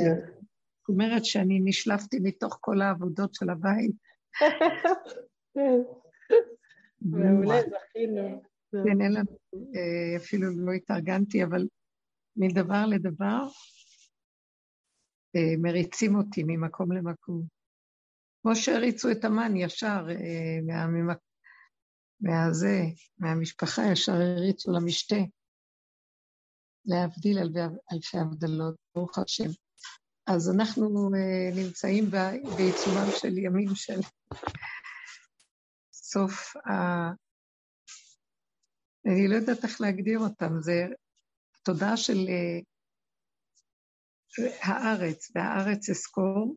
זאת אומרת שאני נשלפתי מתוך כל העבודות של הבית. מעולה, זכינו. כן, אין לנו, אה, אפילו לא התארגנתי, אבל מדבר לדבר אה, מריצים אותי ממקום למקום. כמו שהריצו את המן ישר אה, מהזה, מהמשפחה, ישר הריצו למשתה. להבדיל אלפי הבדלות, ברוך השם. אז אנחנו uh, נמצאים בעיצומם של ימים של סוף ה... אני לא יודעת איך להגדיר אותם, זה תודעה של uh, הארץ, והארץ אסקור,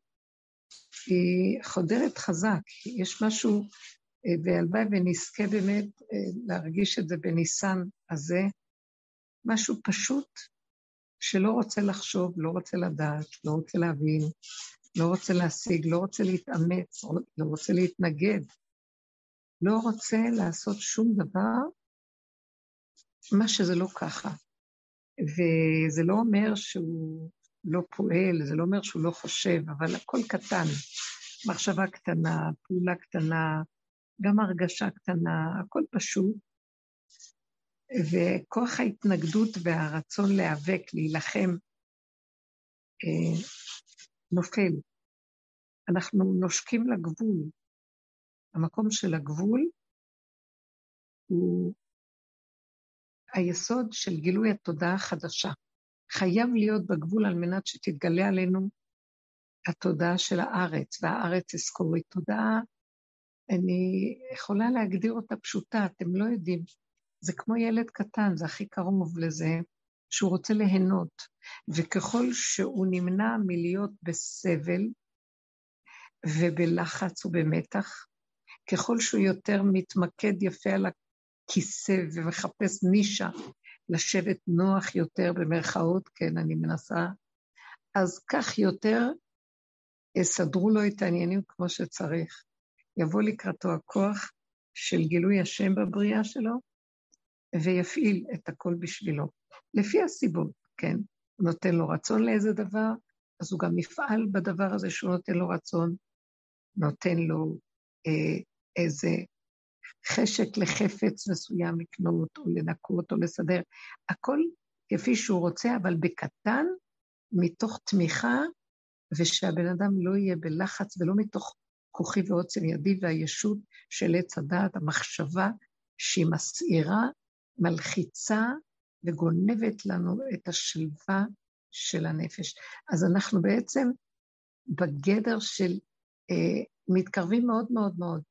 היא חודרת חזק, יש משהו, uh, והלוואי ונזכה באמת להרגיש את זה בניסן הזה, משהו פשוט שלא רוצה לחשוב, לא רוצה לדעת, לא רוצה להבין, לא רוצה להשיג, לא רוצה להתאמץ, לא רוצה להתנגד, לא רוצה לעשות שום דבר, מה שזה לא ככה. וזה לא אומר שהוא לא פועל, זה לא אומר שהוא לא חושב, אבל הכל קטן. מחשבה קטנה, פעולה קטנה, גם הרגשה קטנה, הכל פשוט. וכוח ההתנגדות והרצון להיאבק, להילחם, אה, נופל. אנחנו נושקים לגבול. המקום של הגבול הוא היסוד של גילוי התודעה החדשה. חייב להיות בגבול על מנת שתתגלה עלינו התודעה של הארץ, והארץ אזכורית. תודעה, אני יכולה להגדיר אותה פשוטה, אתם לא יודעים. זה כמו ילד קטן, זה הכי קרוב לזה, שהוא רוצה ליהנות. וככל שהוא נמנע מלהיות בסבל ובלחץ ובמתח, ככל שהוא יותר מתמקד יפה על הכיסא ומחפש נישה לשבת נוח יותר, במרכאות, כן, אני מנסה, אז כך יותר יסדרו לו את העניינים כמו שצריך. יבוא לקראתו הכוח של גילוי השם בבריאה שלו, ויפעיל את הכל בשבילו. לפי הסיבות, כן? הוא נותן לו רצון לאיזה דבר, אז הוא גם יפעל בדבר הזה שהוא נותן לו רצון, נותן לו אה, איזה חשק לחפץ מסוים לקנות, או לנקות, או לסדר. הכל כפי שהוא רוצה, אבל בקטן, מתוך תמיכה, ושהבן אדם לא יהיה בלחץ, ולא מתוך כוחי ועוצם ידי והישות של עץ הדעת, המחשבה שהיא מסעירה מלחיצה וגונבת לנו את השלווה של הנפש. אז אנחנו בעצם בגדר של, אה, מתקרבים מאוד מאוד מאוד,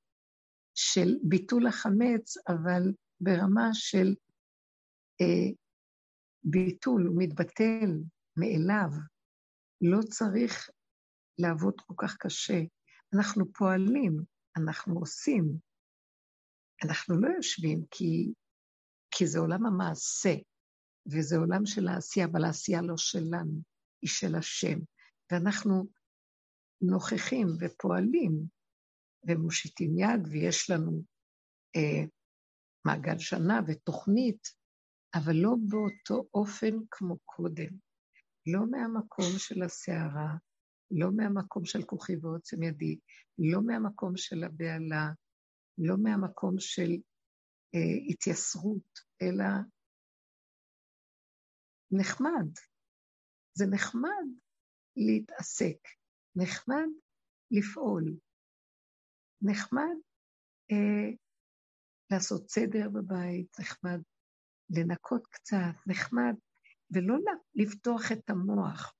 של ביטול החמץ, אבל ברמה של אה, ביטול, הוא מתבטל מאליו. לא צריך לעבוד כל כך קשה. אנחנו פועלים, אנחנו עושים. אנחנו לא יושבים כי כי זה עולם המעשה, וזה עולם של העשייה, אבל העשייה לא שלנו, היא של השם. ואנחנו נוכחים ופועלים ומושיטים יד, ויש לנו אה, מעגל שנה ותוכנית, אבל לא באותו אופן כמו קודם. לא מהמקום של הסערה, לא מהמקום של כוחי ועוצם ידי, לא מהמקום של הבהלה, לא מהמקום של התייסרות, אלא נחמד. זה נחמד להתעסק, נחמד לפעול, נחמד אה, לעשות סדר בבית, נחמד לנקות קצת, נחמד, ולא לפתוח את המוח,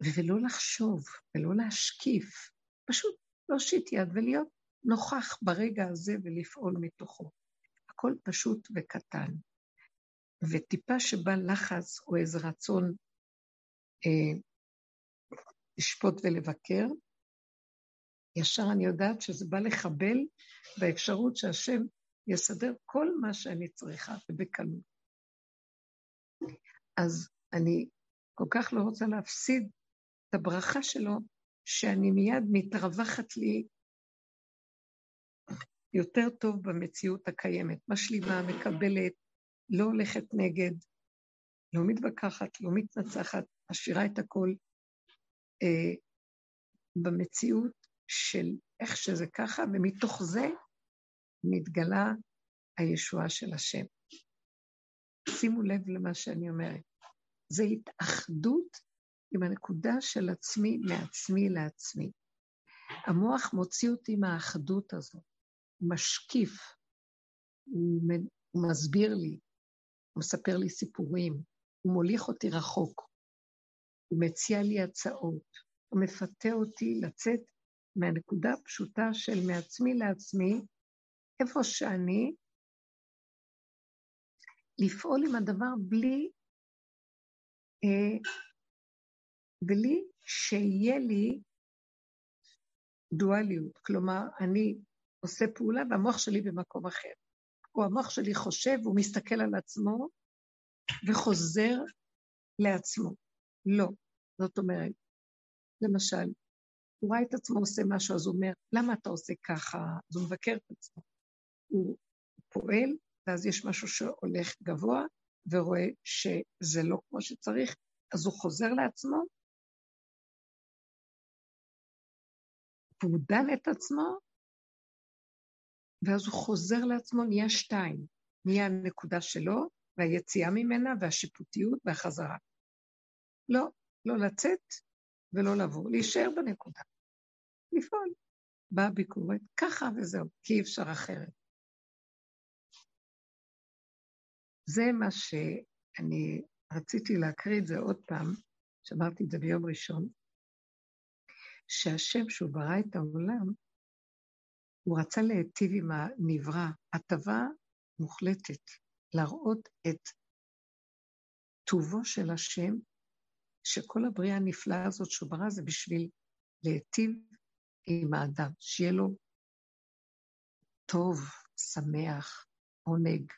ולא לחשוב, ולא להשקיף, פשוט להושיט יד ולהיות נוכח ברגע הזה ולפעול מתוכו. הכל פשוט וקטן. וטיפה שבא לחץ או איזה רצון אה, לשפוט ולבקר, ישר אני יודעת שזה בא לחבל באפשרות שהשם יסדר כל מה שאני צריכה ובקלות. אז אני כל כך לא רוצה להפסיד את הברכה שלו, שאני מיד מתרווחת לי יותר טוב במציאות הקיימת, משלימה, מקבלת, לא הולכת נגד, לא מתווכחת, לא מתנצחת, משאירה את הכל אה, במציאות של איך שזה ככה, ומתוך זה מתגלה הישועה של השם. שימו לב למה שאני אומרת. זה התאחדות עם הנקודה של עצמי מעצמי לעצמי. המוח מוציא אותי מהאחדות הזאת, משקיף, הוא, מסביר לי, הוא מספר לי סיפורים, הוא מוליך אותי רחוק, הוא מציע לי הצעות, הוא מפתה אותי לצאת מהנקודה הפשוטה של מעצמי לעצמי, איפה שאני, לפעול עם הדבר בלי, אה, בלי שיהיה לי דואליות. כלומר, אני עושה פעולה והמוח שלי במקום אחר. או המוח שלי חושב, הוא מסתכל על עצמו וחוזר לעצמו. לא. זאת אומרת, למשל, הוא ראה את עצמו עושה משהו, אז הוא אומר, למה אתה עושה ככה? אז הוא מבקר את עצמו. הוא פועל, ואז יש משהו שהולך גבוה, ורואה שזה לא כמו שצריך, אז הוא חוזר לעצמו, והוא דן את עצמו, ואז הוא חוזר לעצמו, נהיה שתיים. נהיה הנקודה שלו, והיציאה ממנה, והשיפוטיות, והחזרה. לא, לא לצאת ולא לבוא, להישאר בנקודה. לפעול. באה ביקורת, ככה וזהו, כי אי אפשר אחרת. זה מה שאני רציתי להקריא את זה עוד פעם, שאמרתי את זה ביום ראשון, שהשם, שהוא ברא את העולם, הוא רצה להיטיב עם הנברא, הטבה מוחלטת, להראות את טובו של השם, שכל הבריאה הנפלאה הזאת שהוא ברא זה בשביל להיטיב עם האדם, שיהיה לו טוב, שמח, עונג,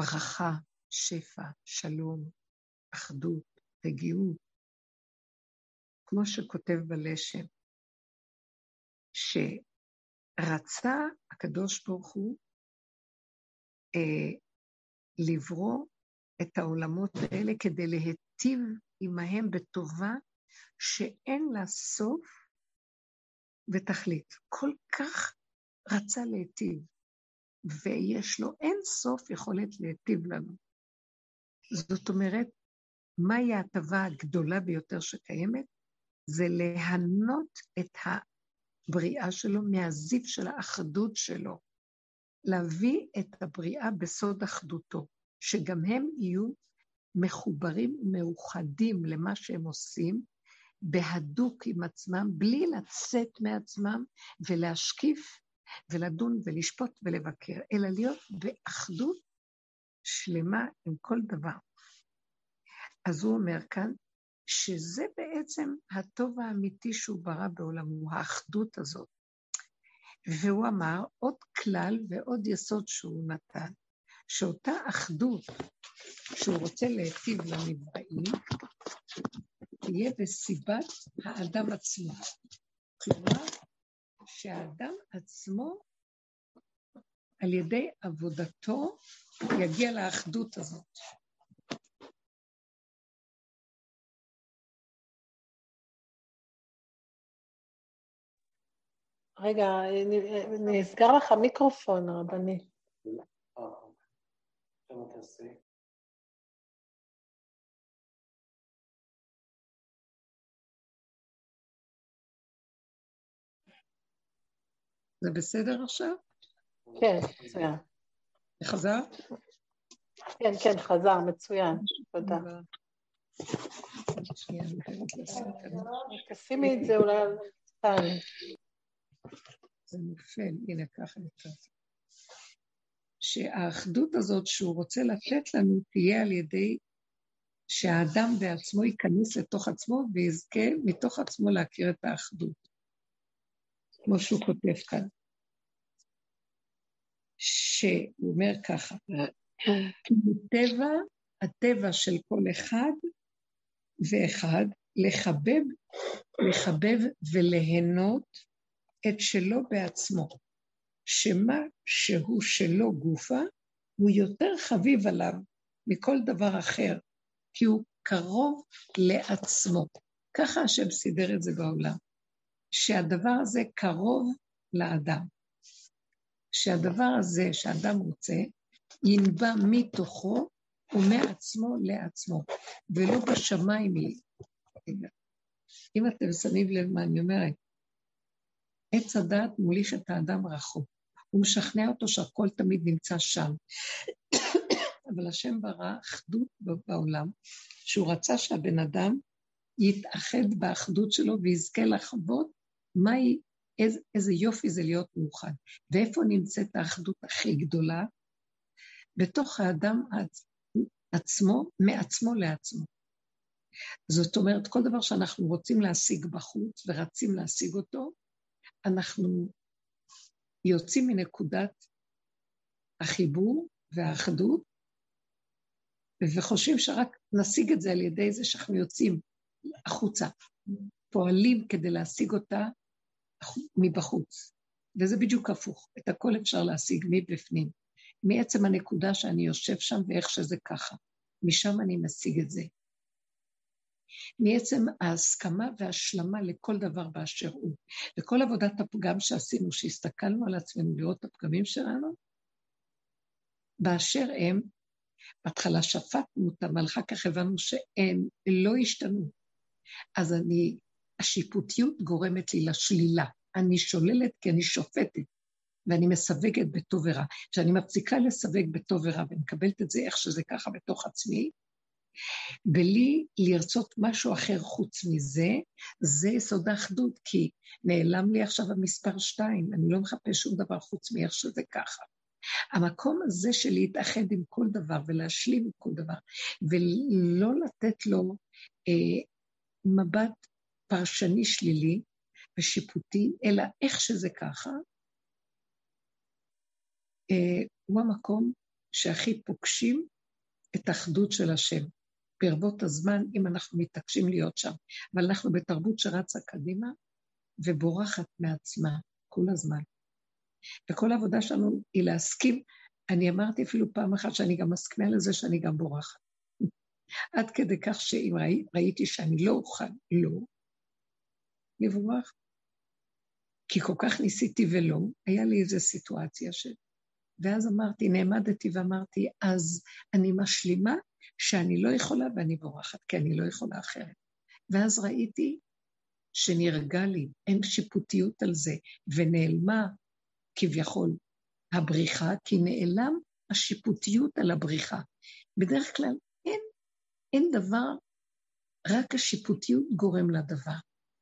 ברכה, שפע, שלום, אחדות, רגיעות, כמו שכותב בלשם, שרצה הקדוש ברוך הוא אה, לברוא את העולמות האלה כדי להיטיב עמהם בטובה שאין לה סוף ותכלית. כל כך רצה להיטיב, ויש לו אין סוף יכולת להיטיב לנו. זאת אומרת, מהי ההטבה הגדולה ביותר שקיימת? זה להנות את הבריאה שלו מהזיו של האחדות שלו. להביא את הבריאה בסוד אחדותו, שגם הם יהיו מחוברים ומאוחדים למה שהם עושים, בהדוק עם עצמם, בלי לצאת מעצמם ולהשקיף ולדון ולשפוט ולבקר, אלא להיות באחדות שלמה עם כל דבר. אז הוא אומר כאן, שזה בעצם הטוב האמיתי שהוא ברא בעולמו, האחדות הזאת. והוא אמר עוד כלל ועוד יסוד שהוא נתן, שאותה אחדות שהוא רוצה להיטיב לנבראים, תהיה בסיבת האדם עצמו. כלומר, שהאדם עצמו, על ידי עבודתו, יגיע לאחדות הזאת. רגע, נסגר לך מיקרופון, רבני. זה בסדר עכשיו? כן, מצוין. חזר? כן, כן, חזר, מצוין. תודה. תשימי את זה אולי על. זה נופל, הנה ככה נקרא. שהאחדות הזאת שהוא רוצה לתת לנו תהיה על ידי שהאדם בעצמו ייכנס לתוך עצמו ויזכה מתוך עצמו להכיר את האחדות. כמו שהוא כותב כאן. שהוא אומר ככה, מטבע, הטבע של כל אחד ואחד, לחבב, לחבב וליהנות את שלו בעצמו, שמה שהוא שלו גופה, הוא יותר חביב עליו מכל דבר אחר, כי הוא קרוב לעצמו. ככה השם סידר את זה בעולם, שהדבר הזה קרוב לאדם. שהדבר הזה שאדם רוצה, ינבע מתוכו ומעצמו לעצמו, ולא בשמיים היא. אם אתם שמים לב מה אני אומרת, עץ הדעת מוליך את האדם רחוק. הוא משכנע אותו שהכל תמיד נמצא שם. אבל השם ברא אחדות בעולם, שהוא רצה שהבן אדם יתאחד באחדות שלו ויזכה לחוות מהי, איזה, איזה יופי זה להיות מאוחד. ואיפה נמצאת האחדות הכי גדולה? בתוך האדם עצמו, מעצמו לעצמו. זאת אומרת, כל דבר שאנחנו רוצים להשיג בחוץ ורצים להשיג אותו, אנחנו יוצאים מנקודת החיבור והאחדות, וחושבים שרק נשיג את זה על ידי זה שאנחנו יוצאים החוצה, פועלים כדי להשיג אותה מבחוץ. וזה בדיוק הפוך, את הכל אפשר להשיג מבפנים, מעצם הנקודה שאני יושב שם ואיך שזה ככה. משם אני משיג את זה. מעצם ההסכמה וההשלמה לכל דבר באשר הוא. וכל עבודת הפגם שעשינו, שהסתכלנו על עצמנו לראות את הפגמים שלנו, באשר הם, בהתחלה שפטנו אותם, אבל אחר כך הבנו שהם לא השתנו. אז אני, השיפוטיות גורמת לי לשלילה. אני שוללת כי אני שופטת, ואני מסווגת בטוב ורע. כשאני מפסיקה לסווג בטוב ורע ומקבלת את זה איך שזה ככה בתוך עצמי, בלי לרצות משהו אחר חוץ מזה, זה יסוד האחדות, כי נעלם לי עכשיו המספר שתיים, אני לא מחפש שום דבר חוץ מאיך שזה ככה. המקום הזה של להתאחד עם כל דבר ולהשלים עם כל דבר, ולא לתת לו אה, מבט פרשני שלילי ושיפוטי, אלא איך שזה ככה, אה, הוא המקום שהכי פוגשים את האחדות של השם. ברבות הזמן, אם אנחנו מתעקשים להיות שם. אבל אנחנו בתרבות שרצה קדימה ובורחת מעצמה כל הזמן. וכל העבודה שלנו היא להסכים. אני אמרתי אפילו פעם אחת שאני גם מסכימה לזה שאני גם בורחת. עד כדי כך שאם ראי, ראיתי שאני לא אוכל, לא, לברוח. כי כל כך ניסיתי ולא, היה לי איזו סיטואציה ש... ואז אמרתי, נעמדתי ואמרתי, אז אני משלימה שאני לא יכולה ואני בורחת, כי אני לא יכולה אחרת. ואז ראיתי שנרגע לי, אין שיפוטיות על זה, ונעלמה כביכול הבריחה, כי נעלם השיפוטיות על הבריחה. בדרך כלל אין, אין דבר, רק השיפוטיות גורם לדבר.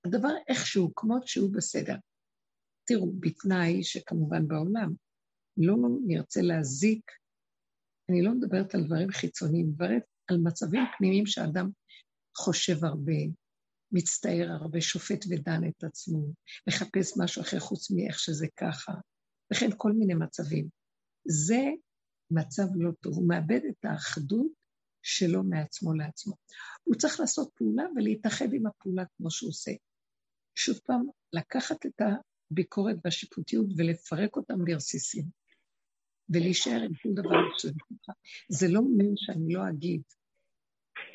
הדבר איכשהו, כמות שהוא בסדר. תראו, בתנאי שכמובן בעולם לא נרצה להזיק אני לא מדברת על דברים חיצוניים, אני מדברת על מצבים פנימיים שאדם חושב הרבה, מצטער הרבה, שופט ודן את עצמו, מחפש משהו אחר חוץ מאיך שזה ככה, וכן כל מיני מצבים. זה מצב לא טוב, הוא מאבד את האחדות שלו מעצמו לעצמו. הוא צריך לעשות פעולה ולהתאחד עם הפעולה כמו שהוא עושה. שוב פעם, לקחת את הביקורת והשיפוטיות ולפרק אותם לרסיסים. ולהישאר עם כל דבר ככה. זה לא אומר שאני לא אגיד.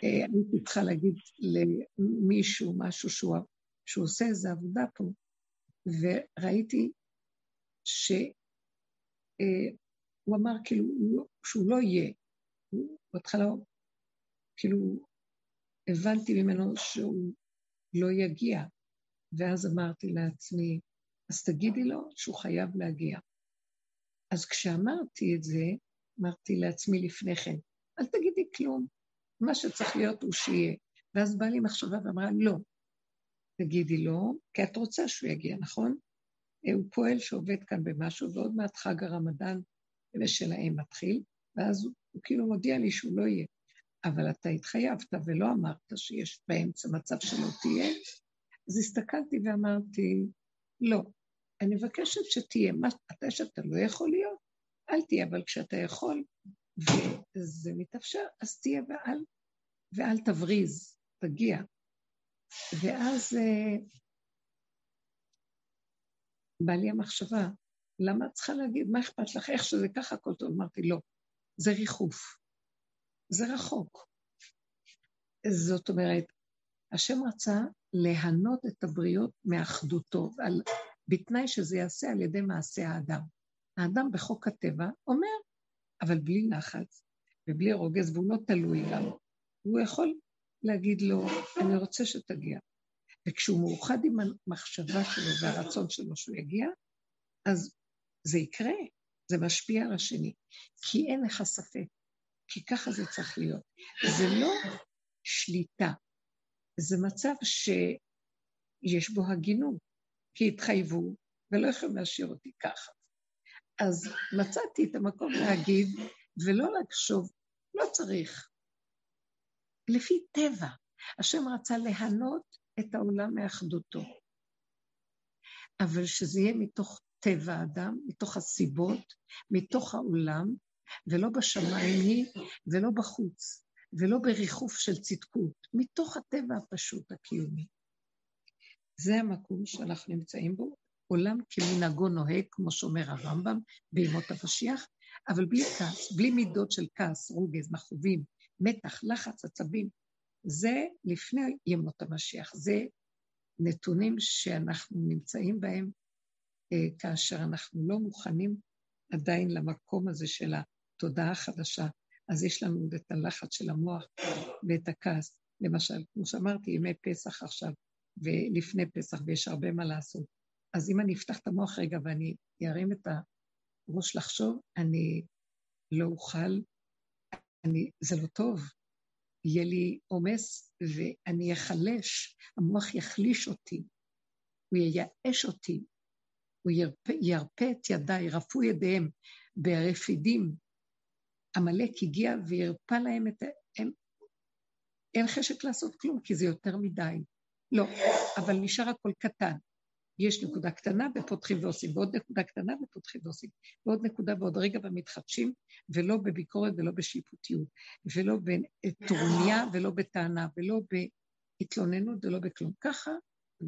אה, הייתי צריכה להגיד למישהו משהו שהוא, שהוא עושה איזו עבודה פה, וראיתי שהוא אה, אמר כאילו לא, שהוא לא יהיה. הוא בהתחלה, כאילו, הבנתי ממנו שהוא לא יגיע, ואז אמרתי לעצמי, אז תגידי לו שהוא חייב להגיע. אז כשאמרתי את זה, אמרתי לעצמי לפני כן, אל תגידי כלום, מה שצריך להיות הוא שיהיה. ואז באה לי מחשבה ואמרה, לא, תגידי לו, כי את רוצה שהוא יגיע, נכון? הוא פועל שעובד כאן במשהו, ועוד מעט חג הרמדאן ושלהם מתחיל, ואז הוא, הוא כאילו מודיע לי שהוא לא יהיה. אבל אתה התחייבת ולא אמרת שיש באמצע מצב שלא תהיה, אז הסתכלתי ואמרתי, לא, אני מבקשת שתהיה, מתי שאתה לא יכול להיות, אל תהיה, אבל כשאתה יכול וזה מתאפשר, אז תהיה ואל, ואל תבריז, תגיע. ואז אה, בא לי המחשבה, למה את צריכה להגיד, מה אכפת לך, איך שזה ככה, הכל טוב? אמרתי, לא, זה ריחוף, זה רחוק. זאת אומרת, השם רצה להנות את הבריות מאחדותו, על, בתנאי שזה ייעשה על ידי מעשה האדם. האדם בחוק הטבע אומר, אבל בלי לחץ ובלי רוגז, והוא לא תלוי גם. הוא יכול להגיד לו, אני רוצה שתגיע. וכשהוא מאוחד עם המחשבה שלו והרצון שלו שהוא יגיע, אז זה יקרה, זה משפיע על השני. כי אין לך ספק, כי ככה זה צריך להיות. זה לא שליטה, זה מצב שיש בו הגינות, כי התחייבו ולא יכולים להשאיר אותי ככה. אז מצאתי את המקום להגיד ולא לחשוב, לא צריך. לפי טבע, השם רצה להנות את העולם מאחדותו. אבל שזה יהיה מתוך טבע האדם, מתוך הסיבות, מתוך העולם, ולא בשמיים היא, ולא בחוץ, ולא בריחוף של צדקות, מתוך הטבע הפשוט הקיומי. זה המקום שאנחנו נמצאים בו, עולם כמנהגו נוהג, כמו שאומר הרמב"ם בימות המשיח, אבל בלי כעס, בלי מידות של כעס, רוגז, מכאובים, מתח, לחץ, עצבים. זה לפני ימות המשיח, זה נתונים שאנחנו נמצאים בהם אה, כאשר אנחנו לא מוכנים עדיין למקום הזה של התודעה החדשה. אז יש לנו את הלחץ של המוח ואת הכעס. למשל, כמו שאמרתי, ימי פסח עכשיו ולפני פסח, ויש הרבה מה לעשות. אז אם אני אפתח את המוח רגע ואני ארים את הראש לחשוב, אני לא אוכל, אני, זה לא טוב. יהיה לי עומס ואני אחלש, המוח יחליש אותי, הוא ייאש אותי, הוא ירפה, ירפה את ידיי, רפו ידיהם ברפידים. עמלק הגיע וירפא להם את... הם, אין חשק לעשות כלום, כי זה יותר מדי. לא, אבל נשאר הכל קטן. יש נקודה קטנה ופותחים ועושים, ועוד נקודה קטנה ופותחים ועושים, ועוד נקודה ועוד רגע ומתחדשים, ולא בביקורת ולא בשיפוטיות, ולא בטרוניה ולא בטענה, ולא בהתלוננות ולא בכלום. ככה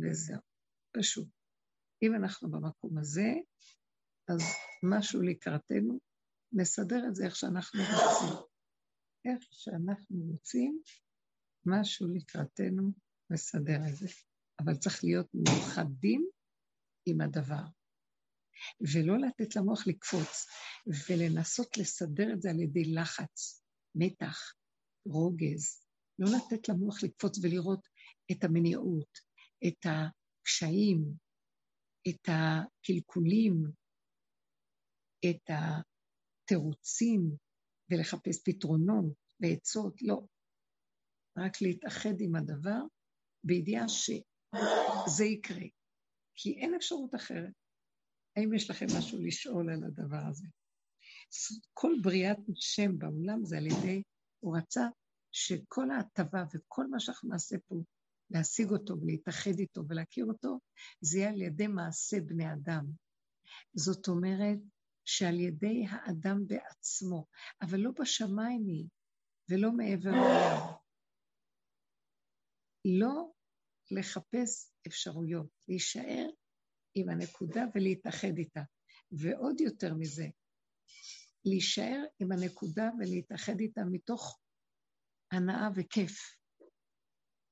וזהו, פשוט. אם אנחנו במקום הזה, אז משהו לקראתנו, נסדר את זה איך שאנחנו רוצים. איך שאנחנו רוצים, משהו לקראתנו נסדר את זה. אבל צריך להיות מאוחדים עם הדבר. ולא לתת למוח לקפוץ, ולנסות לסדר את זה על ידי לחץ, מתח, רוגז. לא לתת למוח לקפוץ ולראות את המניעות, את הקשיים, את הקלקולים, את התירוצים, ולחפש פתרונות ועצות, לא. רק להתאחד עם הדבר בידיעה שזה יקרה. כי אין אפשרות אחרת. האם יש לכם משהו לשאול על הדבר הזה? כל בריאת שם בעולם זה על ידי, הוא רצה שכל ההטבה וכל מה שאנחנו נעשה פה, להשיג אותו ולהתאחד איתו ולהכיר אותו, זה יהיה על ידי מעשה בני אדם. זאת אומרת שעל ידי האדם בעצמו, אבל לא בשמיים היא, ולא מעבר לעולם. לא לחפש אפשרויות, להישאר עם הנקודה ולהתאחד איתה. ועוד יותר מזה, להישאר עם הנקודה ולהתאחד איתה מתוך הנאה וכיף,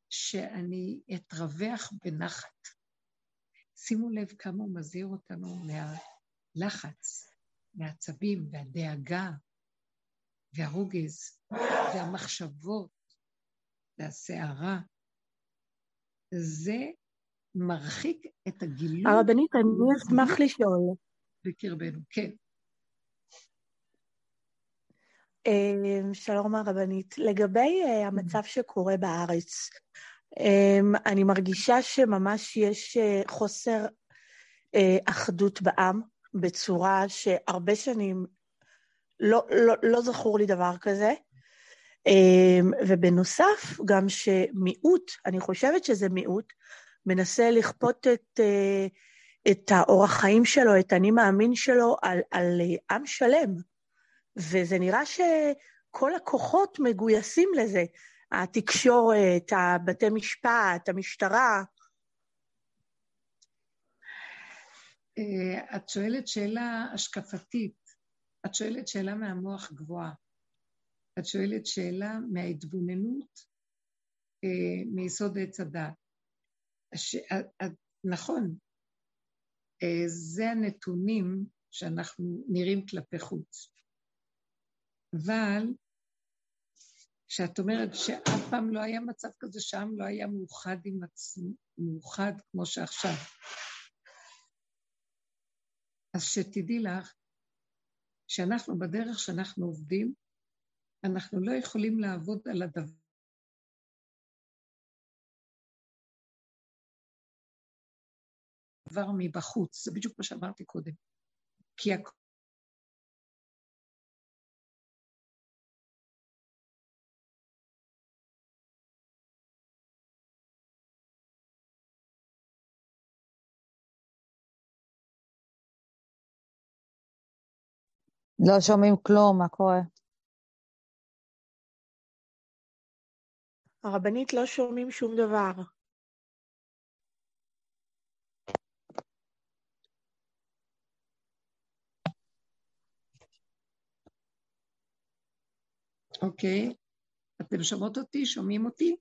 שאני אתרווח בנחת. שימו לב כמה הוא מזהיר אותנו מהלחץ, מהעצבים והדאגה והרוגז והמחשבות והסערה. זה מרחיק את הגילוי. הרבנית, אני אשמח לשאול. בקרבנו, כן. אמ, שלום הרבנית, לגבי אה, המצב שקורה בארץ, אמ, אני מרגישה שממש יש אה, חוסר אה, אחדות בעם בצורה שהרבה שנים לא, לא, לא זכור לי דבר כזה. אמ, ובנוסף, גם שמיעוט, אני חושבת שזה מיעוט, מנסה לכפות את, אה, את האורח חיים שלו, את האני מאמין שלו, על, על אה, עם שלם. וזה נראה שכל הכוחות מגויסים לזה. התקשורת, הבתי משפט, המשטרה. אה, את שואלת שאלה השקפתית, את שואלת שאלה מהמוח גבוהה. את שואלת שאלה מההתבוננות אה, מיסוד עץ הדת. ש... נכון, אה, זה הנתונים שאנחנו נראים כלפי חוץ. אבל כשאת אומרת שאף פעם לא היה מצב כזה שהעם לא היה מאוחד עם עצמו, מאוחד כמו שעכשיו. אז שתדעי לך שאנחנו בדרך שאנחנו עובדים, אנחנו לא יכולים לעבוד על הדבר. דבר מבחוץ, זה בדיוק מה שאמרתי קודם. כי לא שומעים כלום, מה קורה? הרבנית לא שומעים שום דבר. אוקיי. אתם שומעות אותי? שומעים אותי?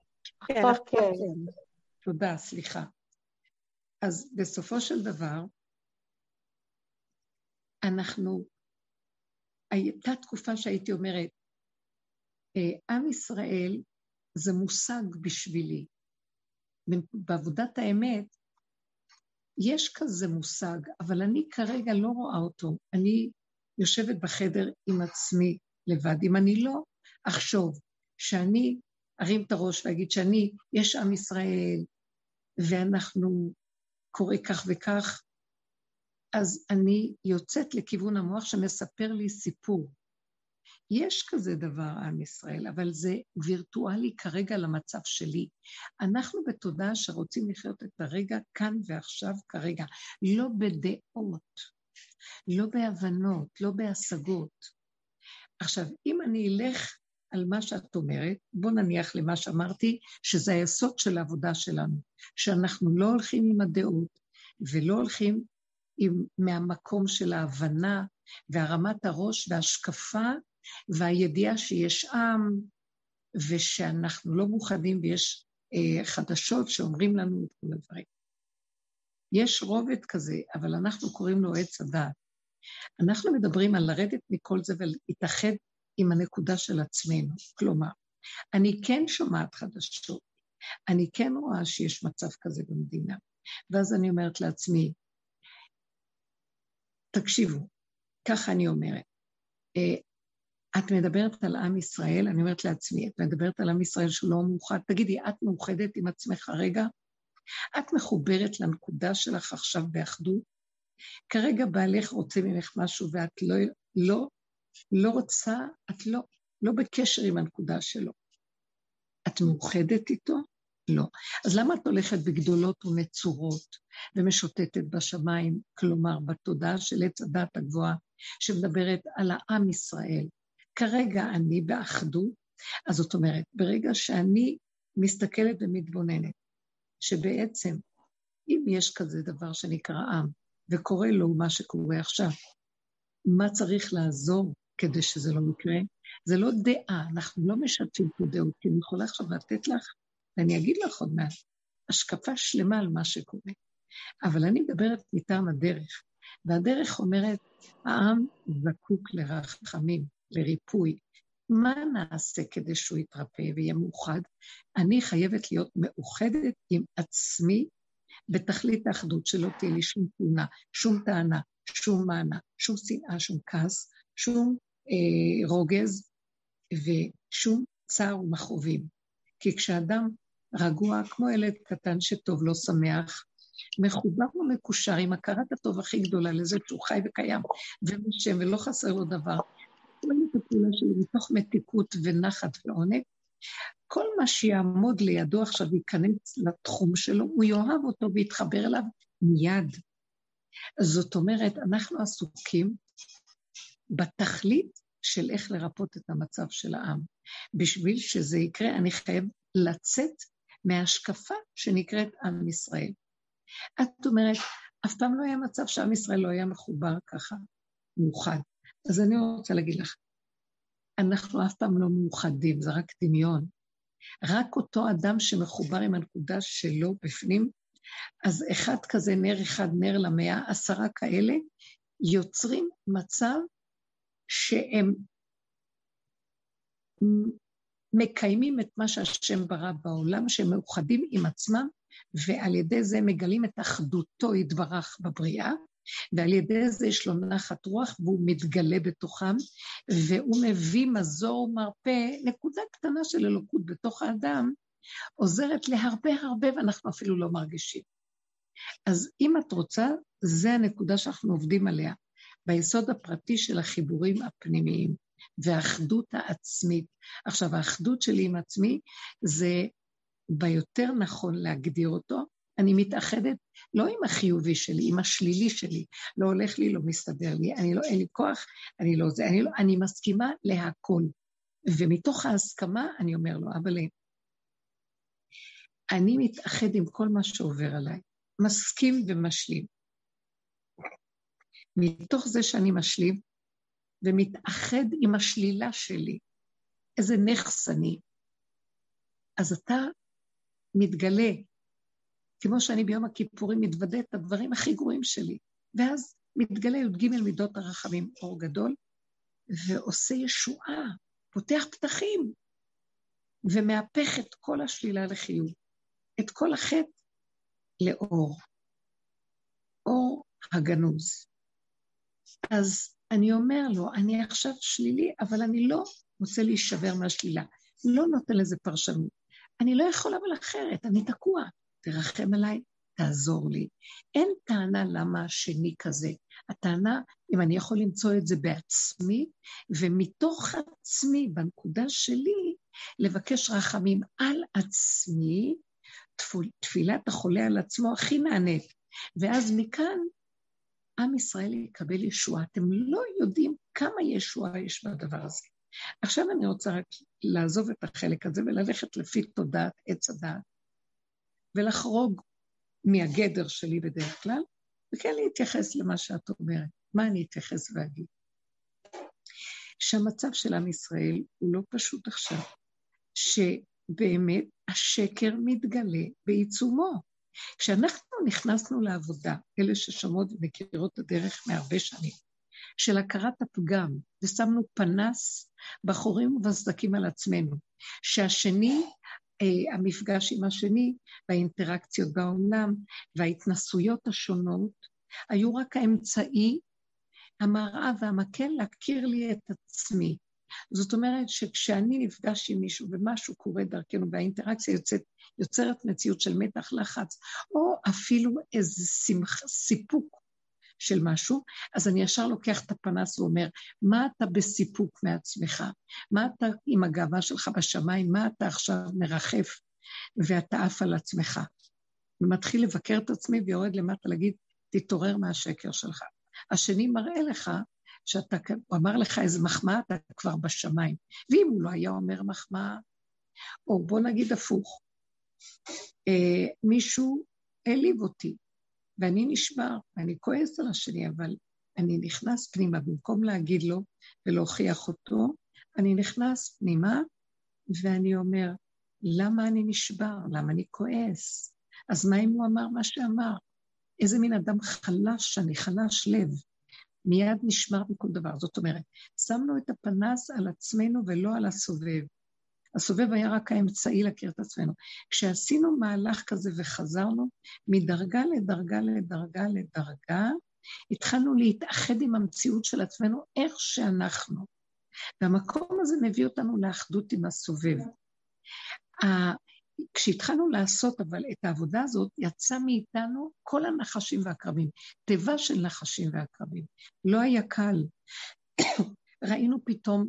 כן, כן. תודה, סליחה. אז בסופו של דבר, אנחנו, הייתה תקופה שהייתי אומרת, אה, עם ישראל זה מושג בשבילי. בעבודת האמת, יש כזה מושג, אבל אני כרגע לא רואה אותו. אני יושבת בחדר עם עצמי לבד. אם אני לא אחשוב שאני ארים את הראש ואגיד שאני, יש עם ישראל, ואנחנו קורא כך וכך, אז אני יוצאת לכיוון המוח שמספר לי סיפור. יש כזה דבר, עם ישראל, אבל זה וירטואלי כרגע למצב שלי. אנחנו בתודעה שרוצים לחיות את הרגע כאן ועכשיו כרגע, לא בדעות, לא בהבנות, לא בהשגות. עכשיו, אם אני אלך על מה שאת אומרת, בוא נניח למה שאמרתי, שזה היסוד של העבודה שלנו, שאנחנו לא הולכים עם הדעות ולא הולכים עם, מהמקום של ההבנה והרמת הראש וההשקפה והידיעה שיש עם ושאנחנו לא מאוחדים ויש אה, חדשות שאומרים לנו את כל הדברים. יש רובד כזה, אבל אנחנו קוראים לו עץ הדעת. אנחנו מדברים על לרדת מכל זה ולהתאחד עם הנקודה של עצמנו. כלומר, אני כן שומעת חדשות, אני כן רואה שיש מצב כזה במדינה, ואז אני אומרת לעצמי, תקשיבו, ככה אני אומרת, אה, את מדברת על עם ישראל, אני אומרת לעצמי, את מדברת על עם ישראל שהוא לא מאוחד, תגידי, את מאוחדת עם עצמך רגע? את מחוברת לנקודה שלך עכשיו באחדות? כרגע בעלך רוצה ממך משהו ואת לא, לא לא רוצה, את לא, לא בקשר עם הנקודה שלו. את מאוחדת איתו? לא. אז למה את הולכת בגדולות ונצורות ומשוטטת בשמיים, כלומר בתודעה של עץ הדת הגבוהה, שמדברת על העם ישראל? כרגע אני באחדות, אז זאת אומרת, ברגע שאני מסתכלת ומתבוננת, שבעצם אם יש כזה דבר שנקרא עם, וקורה לו מה שקורה עכשיו, מה צריך לעזור כדי שזה לא יקרה. זה לא דעה, אנחנו לא משתפים פה דעות, כי אני יכולה עכשיו לתת לך, ואני אגיד לך עוד מעט, השקפה שלמה על מה שקורה. אבל אני מדברת מטעם הדרך, והדרך אומרת, העם זקוק לרחמים, לריפוי. מה נעשה כדי שהוא יתרפא ויהיה מאוחד? אני חייבת להיות מאוחדת עם עצמי בתכלית האחדות, שלא תהיה לי שום תלונה, שום טענה, שום מענה, שום שנאה, שום כעס, שום אה, רוגז ושום צער ומכאובים. כי כשאדם רגוע, כמו ילד קטן שטוב, לא שמח, מחובר ומקושר עם הכרת הטוב הכי גדולה לזה שהוא חי וקיים ונושם ולא חסר לו דבר. כל הפעולה שלו מתוך מתיקות ונחת ועונג, כל מה שיעמוד לידו עכשיו וייכנס לתחום שלו, הוא יאהב אותו ויתחבר אליו מיד. זאת אומרת, אנחנו עסוקים בתכלית של איך לרפות את המצב של העם. בשביל שזה יקרה, אני חייב לצאת מההשקפה שנקראת עם ישראל. את אומרת, אף פעם לא היה מצב שעם ישראל לא היה מחובר ככה, מאוחד. אז אני רוצה להגיד לך, אנחנו אף פעם לא מאוחדים, זה רק דמיון. רק אותו אדם שמחובר עם הנקודה שלו בפנים, אז אחד כזה נר אחד נר למאה, עשרה כאלה, יוצרים מצב שהם מקיימים את מה שהשם ברא בעולם, שהם מאוחדים עם עצמם, ועל ידי זה מגלים את אחדותו יתברך בבריאה, ועל ידי זה יש לו נחת רוח והוא מתגלה בתוכם, והוא מביא מזור ומרפא, נקודה קטנה של אלוקות בתוך האדם, עוזרת להרבה הרבה ואנחנו אפילו לא מרגישים. אז אם את רוצה, זה הנקודה שאנחנו עובדים עליה, ביסוד הפרטי של החיבורים הפנימיים והאחדות העצמית. עכשיו, האחדות שלי עם עצמי זה ביותר נכון להגדיר אותו, אני מתאחדת לא עם החיובי שלי, עם השלילי שלי. לא הולך לי, לא מסתדר לי, אני לא, אין לי כוח, אני לא זה, אני, לא, אני מסכימה להכל. ומתוך ההסכמה אני אומר לו, אבל אני מתאחד עם כל מה שעובר עליי, מסכים ומשלים. מתוך זה שאני משלים ומתאחד עם השלילה שלי, איזה נכס אני, אז אתה מתגלה כמו שאני ביום הכיפורים מתוודה את הדברים הכי גרועים שלי. ואז מתגלה י"ג מידות הרחמים, אור גדול, ועושה ישועה, פותח פתחים, ומהפך את כל השלילה לחיוב, את כל החטא לאור, אור הגנוז. אז אני אומר לו, אני עכשיו שלילי, אבל אני לא רוצה להישבר מהשלילה. לא נותן לזה פרשנות. אני לא יכול אבל אחרת, אני תקוע. תרחם עליי, תעזור לי. אין טענה למה השני כזה. הטענה, אם אני יכול למצוא את זה בעצמי, ומתוך עצמי, בנקודה שלי, לבקש רחמים על עצמי, תפילת החולה על עצמו הכי נענית. ואז מכאן עם ישראל יקבל ישועה. אתם לא יודעים כמה ישועה יש בדבר הזה. עכשיו אני רוצה רק לעזוב את החלק הזה וללכת לפי תודעת עץ הדעת, ולחרוג מהגדר שלי בדרך כלל, וכן להתייחס למה שאת אומרת. מה אני אתייחס ואגיד? שהמצב של עם ישראל הוא לא פשוט עכשיו, שבאמת השקר מתגלה בעיצומו. כשאנחנו נכנסנו לעבודה, אלה ששומעות ומכירות את הדרך מהרבה שנים, של הכרת הפגם, ושמנו פנס בחורים ובסדקים על עצמנו, שהשני המפגש עם השני והאינטראקציות בעולם וההתנסויות השונות היו רק האמצעי, המראה והמקל להכיר לי את עצמי. זאת אומרת שכשאני נפגש עם מישהו ומשהו קורה דרכנו והאינטראקציה יוצאת, יוצרת מציאות של מתח לחץ, או אפילו איזה שמח, סיפוק של משהו, אז אני ישר לוקח את הפנס ואומר, מה אתה בסיפוק מעצמך? מה אתה עם הגאווה שלך בשמיים? מה אתה עכשיו מרחף ואתה עף על עצמך? ומתחיל לבקר את עצמי ויורד למטה להגיד, תתעורר מהשקר שלך. השני מראה לך שאתה, הוא אמר לך איזה מחמאה, אתה כבר בשמיים. ואם הוא לא היה אומר מחמאה, או בוא נגיד הפוך, אה, מישהו העליב אותי, ואני נשבר, ואני כועס על השני, אבל אני נכנס פנימה, במקום להגיד לו ולהוכיח אותו, אני נכנס פנימה ואני אומר, למה אני נשבר? למה אני כועס? אז מה אם הוא אמר מה שאמר? איזה מין אדם חלש אני, חלש לב. מיד נשמר בכל דבר. זאת אומרת, שמנו את הפנס על עצמנו ולא על הסובב. הסובב היה רק האמצעי להכיר את עצמנו. כשעשינו מהלך כזה וחזרנו מדרגה לדרגה לדרגה לדרגה, התחלנו להתאחד עם המציאות של עצמנו איך שאנחנו. והמקום הזה מביא אותנו לאחדות עם הסובב. כשהתחלנו לעשות אבל את העבודה הזאת, יצא מאיתנו כל הנחשים והקרבים, תיבה של נחשים ועקרבים. לא היה קל. ראינו פתאום,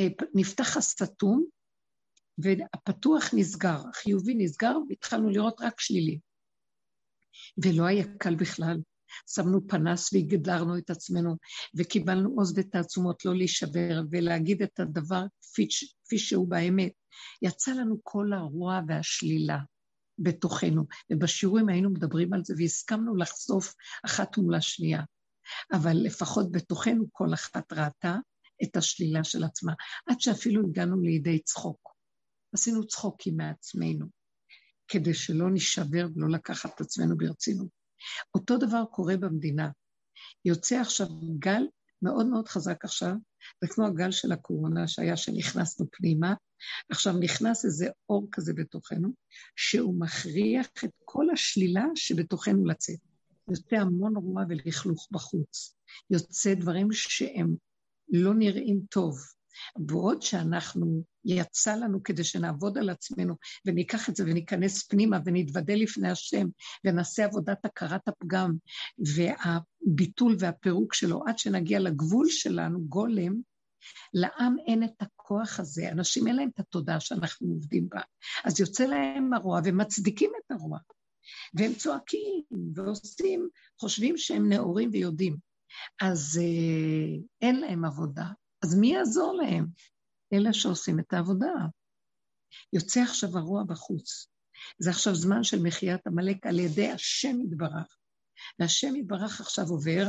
אה, נפתח הסתום, והפתוח נסגר, החיובי נסגר, והתחלנו לראות רק שלילי. ולא היה קל בכלל. שמנו פנס והגדרנו את עצמנו, וקיבלנו עוז ותעצומות לא להישבר ולהגיד את הדבר כפי, שהוא באמת. יצא לנו כל הרוע והשלילה בתוכנו, ובשיעורים היינו מדברים על זה והסכמנו לחשוף אחת מול השנייה. אבל לפחות בתוכנו כל אחת ראתה את השלילה של עצמה, עד שאפילו הגענו לידי צחוק. עשינו צחוקים מעצמנו, כדי שלא נשבר ולא לקחת את עצמנו ברצינות. אותו דבר קורה במדינה. יוצא עכשיו גל מאוד מאוד חזק עכשיו, זה כמו הגל של הקורונה שהיה שנכנסנו פנימה, עכשיו נכנס איזה אור כזה בתוכנו, שהוא מכריח את כל השלילה שבתוכנו לצאת. יוצא המון רוע ולכלוך בחוץ. יוצא דברים שהם לא נראים טוב. בעוד שאנחנו, יצא לנו כדי שנעבוד על עצמנו וניקח את זה וניכנס פנימה ונתוודה לפני השם ונעשה עבודת הכרת הפגם והביטול והפירוק שלו עד שנגיע לגבול שלנו, גולם, לעם אין את הכוח הזה, אנשים אין להם את התודעה שאנחנו עובדים בה. אז יוצא להם הרוע ומצדיקים את הרוע. והם צועקים ועושים, חושבים שהם נאורים ויודעים. אז אה, אין להם עבודה. אז מי יעזור להם? אלה שעושים את העבודה. יוצא עכשיו הרוע בחוץ. זה עכשיו זמן של מחיית עמלק על ידי השם יתברך. והשם יתברך עכשיו עובר,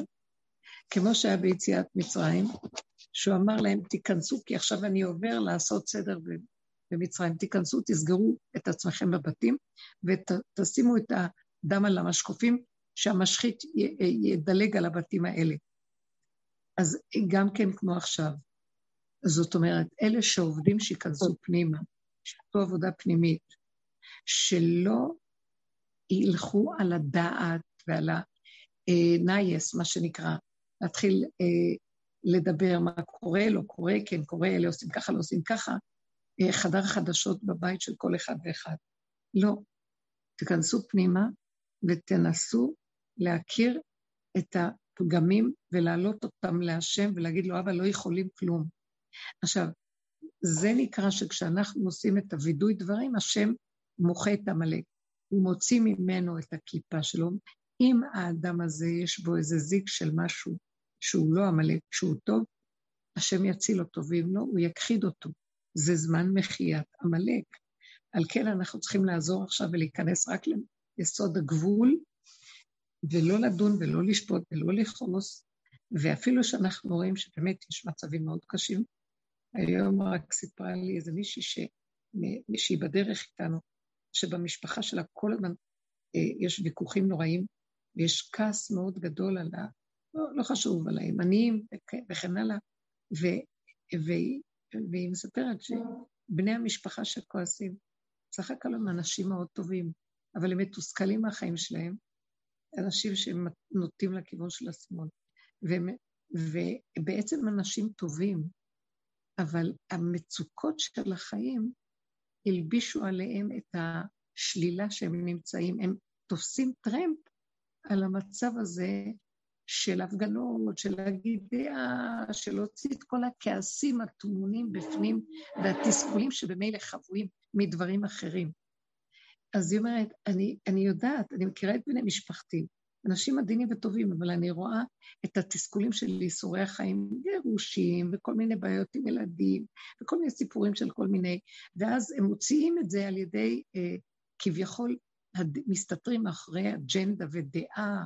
כמו שהיה ביציאת מצרים, שהוא אמר להם, תיכנסו, כי עכשיו אני עובר לעשות סדר במצרים. תיכנסו, תסגרו את עצמכם בבתים, ותשימו את הדם על המשקופים, שהמשחית ידלג על הבתים האלה. אז גם כן כמו עכשיו. זאת אומרת, אלה שעובדים שייכנסו פנימה, שעשו עבודה פנימית, שלא ילכו על הדעת ועל הנייס, מה שנקרא, להתחיל אה, לדבר מה קורה, לא קורה, כן קורה, אלה עושים ככה, לא עושים ככה, אה, חדר חדשות בבית של כל אחד ואחד. לא. תיכנסו פנימה ותנסו להכיר את הפגמים ולהעלות אותם להשם ולהגיד לו, אבא, לא יכולים כלום. עכשיו, זה נקרא שכשאנחנו עושים את הווידוי דברים, השם מוחה את עמלק. הוא מוציא ממנו את הקליפה שלו. אם האדם הזה יש בו איזה זיק של משהו שהוא לא עמלק, שהוא טוב, השם יציל אותו, ואם לא, הוא יכחיד אותו. זה זמן מחיית עמלק. על כן אנחנו צריכים לעזור עכשיו ולהיכנס רק ליסוד הגבול, ולא לדון ולא לשפוט ולא לכעוס, ואפילו שאנחנו רואים שבאמת יש מצבים מאוד קשים. היום רק סיפרה לי איזה מישהי ש... מישהי בדרך איתנו, שבמשפחה שלה כל הזמן אה, יש ויכוחים נוראים, ויש כעס מאוד גדול על ה... לא, לא חשוב, על הימנים וכן הלאה, ו... ו... והיא מספרת שבני המשפחה שכועסים, סך הכל הם אנשים מאוד טובים, אבל הם מתוסכלים מהחיים שלהם, אנשים שהם נוטים לכיוון של השמאל. ובעצם אנשים טובים, אבל המצוקות של החיים הלבישו עליהם את השלילה שהם נמצאים. הם תופסים טרמפ על המצב הזה של הפגנות, של להגיד דעה, של להוציא את כל הכעסים הטמונים בפנים והתסכולים שבמילא חבויים מדברים אחרים. אז היא אומרת, אני, אני יודעת, אני מכירה את בני משפחתי, אנשים עדינים וטובים, אבל אני רואה את התסכולים של ייסורי החיים, גירושים וכל מיני בעיות עם ילדים, וכל מיני סיפורים של כל מיני, ואז הם מוציאים את זה על ידי אה, כביכול מסתתרים מאחורי אג'נדה ודעה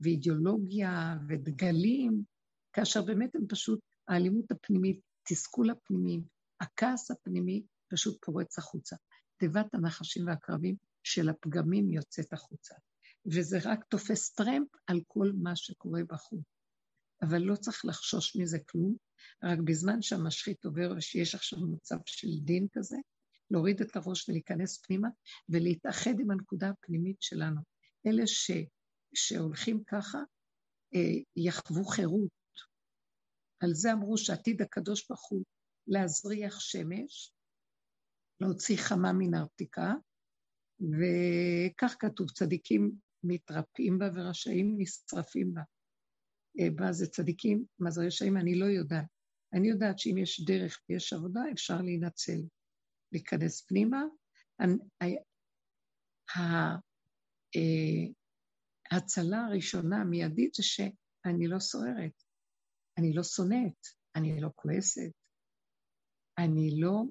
ואידיאולוגיה ודגלים, כאשר באמת הם פשוט, האלימות הפנימית, תסכול הפנימי, הכעס הפנימי, פשוט פורץ החוצה. תיבת הנחשים והקרבים של הפגמים יוצאת החוצה. וזה רק תופס טרמפ על כל מה שקורה בחוץ. אבל לא צריך לחשוש מזה כלום, רק בזמן שהמשחית עובר ושיש עכשיו מצב של דין כזה, להוריד את הראש ולהיכנס פנימה ולהתאחד עם הנקודה הפנימית שלנו. אלה ש, שהולכים ככה, אה, יחוו חירות. על זה אמרו שעתיד הקדוש ברוך הוא להזריח שמש, להוציא חמה מן הארתיקה, וכך כתוב, צדיקים מתרפאים בה ורשעים נשרפים בה. אה, מה זה צדיקים, מה זה רשעים, אני לא יודעת. אני יודעת שאם יש דרך ויש עבודה, אפשר להינצל, להיכנס פנימה. אה, ההצלה הראשונה, המיידית, זה שאני לא סוערת, אני לא שונאת, אני לא כועסת, אני לא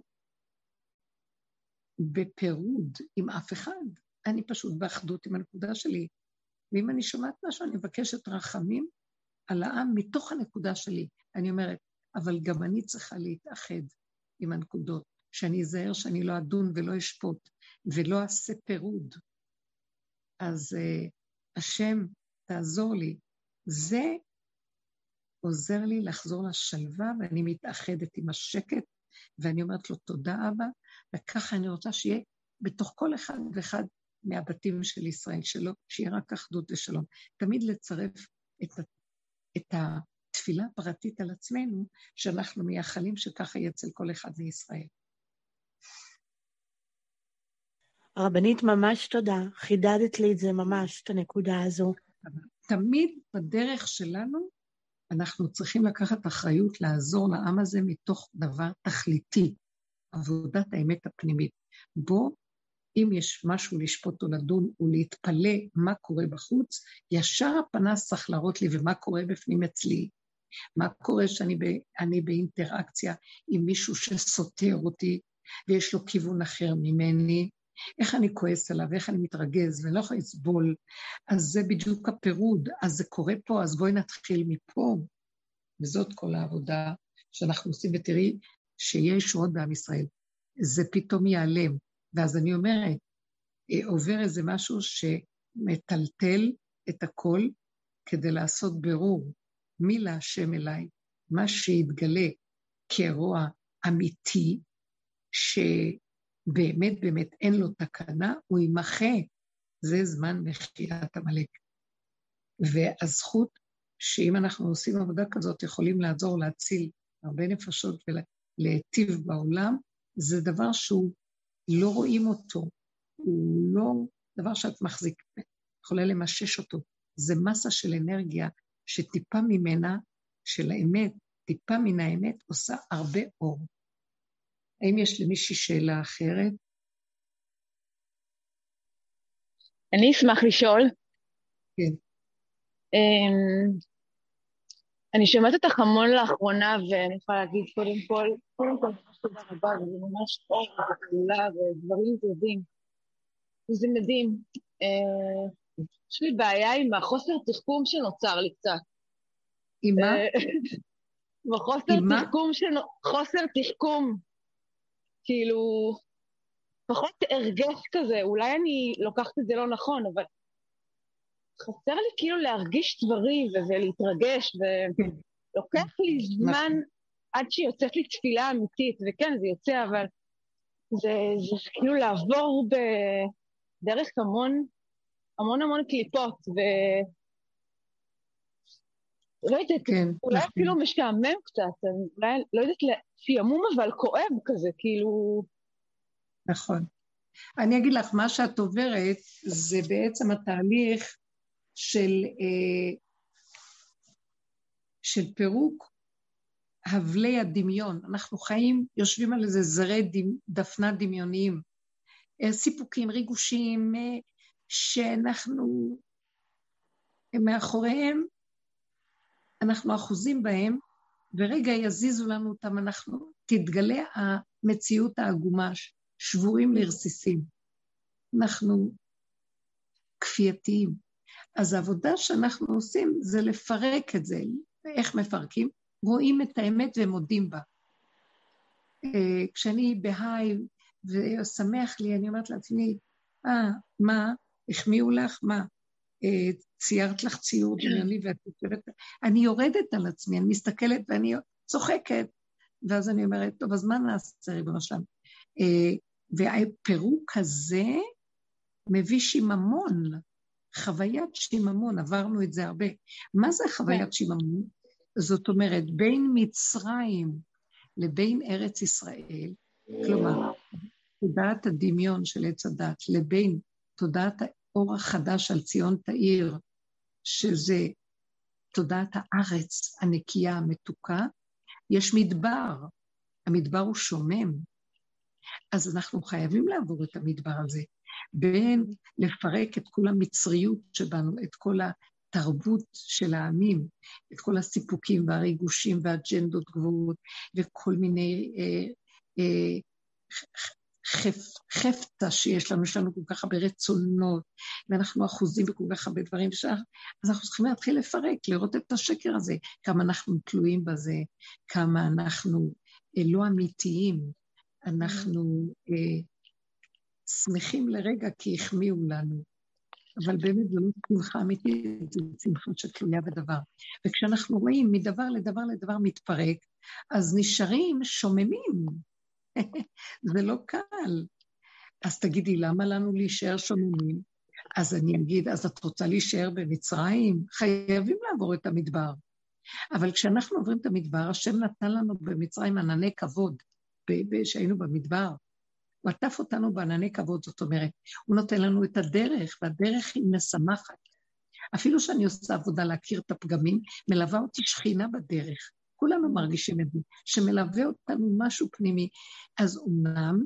בפירוד עם אף אחד. אני פשוט באחדות עם הנקודה שלי. ואם אני שומעת משהו, אני מבקשת רחמים על העם מתוך הנקודה שלי. אני אומרת, אבל גם אני צריכה להתאחד עם הנקודות שאני אזהר שאני לא אדון ולא אשפוט ולא אעשה פירוד. אז uh, השם, תעזור לי. זה עוזר לי לחזור לשלווה, ואני מתאחדת עם השקט, ואני אומרת לו, תודה אבא, וככה אני רוצה שיהיה בתוך כל אחד ואחד מהבתים של ישראל שלו, שיהיה רק אחדות ושלום. תמיד לצרף את, את התפילה הפרטית על עצמנו, שאנחנו מייחלים שככה יהיה אצל כל אחד מישראל. רבנית, ממש תודה. חידדת לי את זה ממש, את הנקודה הזו. תמיד בדרך שלנו אנחנו צריכים לקחת אחריות לעזור לעם הזה מתוך דבר תכליתי, עבודת האמת הפנימית. בו, אם יש משהו לשפוט או לדון ולהתפלא מה קורה בחוץ, ישר הפנס צריך להראות לי ומה קורה בפנים אצלי. מה קורה שאני באינטראקציה עם מישהו שסותר אותי ויש לו כיוון אחר ממני, איך אני כועס עליו, איך אני מתרגז ואני לא יכולה לסבול, אז זה בדיוק הפירוד, אז זה קורה פה, אז בואי נתחיל מפה. וזאת כל העבודה שאנחנו עושים, ותראי שיהיה ישועות בעם ישראל. זה פתאום ייעלם. ואז אני אומרת, אה, עובר איזה משהו שמטלטל את הכל כדי לעשות ברור מי להשם אליי, מה שיתגלה כרוע אמיתי, ש... באמת באמת אין לו תקנה, הוא יימחה. זה זמן מחיית עמלק. והזכות שאם אנחנו עושים עבודה כזאת, יכולים לעזור להציל הרבה נפשות ולהיטיב בעולם, זה דבר שהוא, לא רואים אותו, הוא לא דבר שאת מחזיק, יכולה למשש אותו. זה מסה של אנרגיה שטיפה ממנה, של האמת, טיפה מן האמת, עושה הרבה אור. האם יש למישהי שאלה אחרת? אני אשמח לשאול. כן. Um, אני שומעת אותך המון לאחרונה, ואני יכולה להגיד קודם כל, קודם כל, תודה רבה, וזה ממש טוב, ופעולה, ודברים טובים. וזה מדהים. Uh, יש לי בעיה עם החוסר תחכום שנוצר לי קצת. עם מה? בחוסר תחכום, חוסר תחכום. כאילו, פחות הרגש כזה, אולי אני לוקחת את זה לא נכון, אבל חסר לי כאילו להרגיש דברים ולהתרגש, ולוקח לי זמן. עד שיוצאת לי תפילה אמיתית, וכן, זה יוצא, אבל זה, זה כאילו לעבור בדרך המון, המון המון קליפות, ו... לא יודעת, כן, אולי נכון. אפילו משעמם קצת, אולי, לא יודעת, שעמום אבל כואב כזה, כאילו... נכון. אני אגיד לך, מה שאת עוברת זה בעצם התהליך של, אה, של פירוק הבלי הדמיון. אנחנו חיים, יושבים על איזה זרי דפנה דמיוניים, אה, סיפוקים, ריגושים, אה, שאנחנו מאחוריהם אנחנו אחוזים בהם, ורגע יזיזו לנו אותם, אנחנו, תתגלה המציאות העגומה, שבורים לרסיסים. אנחנו כפייתיים. אז העבודה שאנחנו עושים זה לפרק את זה. איך מפרקים? רואים את האמת ומודים בה. אה, כשאני בהיי ושמח לי, אני אומרת לעצמי, אה, מה, החמיאו לך? מה? אה, ציירת לך ציור דמיוני ואת יושבת, אני יורדת על עצמי, אני מסתכלת ואני צוחקת, ואז אני אומרת, טוב, אז מה נעשה, ריבונו שלם? אה, והפירוק הזה מביא שיממון, חוויית שיממון, עברנו את זה הרבה. מה זה חוויית כן. שיממון? זאת אומרת, בין מצרים לבין ארץ ישראל, כלומר, תודעת הדמיון של עץ הדת לבין תודעת האור החדש על ציון תאיר, שזה תודעת הארץ הנקייה המתוקה, יש מדבר, המדבר הוא שומם. אז אנחנו חייבים לעבור את המדבר הזה, בין לפרק את כל המצריות שבנו, את כל התרבות של העמים, את כל הסיפוקים והריגושים והאג'נדות גבוהות, וכל מיני אה, אה, חפצה שיש לנו, יש לנו כל כך הרבה רצונות, ואנחנו אחוזים בכל כך הרבה דברים, שאנחנו, אז אנחנו צריכים להתחיל לפרק, לראות את השקר הזה, כמה אנחנו תלויים בזה, כמה אנחנו אה, לא אמיתיים. אנחנו אה, שמחים לרגע כי החמיאו לנו, אבל באמת זו לא שמחה אמיתית, זו שמחה שתלויה בדבר. וכשאנחנו רואים מדבר לדבר לדבר מתפרק, אז נשארים שוממים. זה לא קל. אז תגידי, למה לנו להישאר שוממים? אז אני אגיד, אז את רוצה להישאר במצרים? חייבים לעבור את המדבר. אבל כשאנחנו עוברים את המדבר, השם נתן לנו במצרים ענני כבוד, כשהיינו במדבר. הוא עטף אותנו בענני כבוד, זאת אומרת, הוא נותן לנו את הדרך, והדרך היא משמחת. אפילו שאני עושה עבודה להכיר את הפגמים, מלווה אותי שכינה בדרך. כולנו מרגישים את זה, שמלווה אותנו משהו פנימי. אז אומנם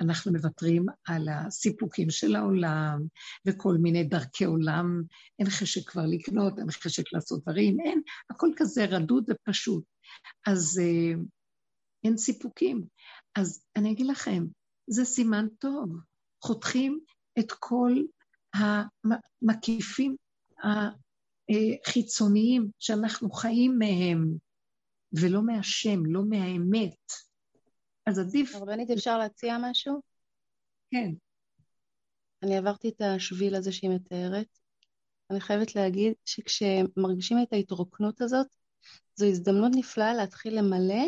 אנחנו מוותרים על הסיפוקים של העולם וכל מיני דרכי עולם, אין חשק כבר לקנות, אין חשק לעשות דברים, אין, הכל כזה רדוד ופשוט. אז אה, אין סיפוקים. אז אני אגיד לכם, זה סימן טוב. חותכים את כל המקיפים החיצוניים שאנחנו חיים מהם, ולא מהשם, לא מהאמת. אז עדיף... רבנית, אפשר להציע משהו? כן. אני עברתי את השביל הזה שהיא מתארת. אני חייבת להגיד שכשמרגישים את ההתרוקנות הזאת, זו הזדמנות נפלאה להתחיל למלא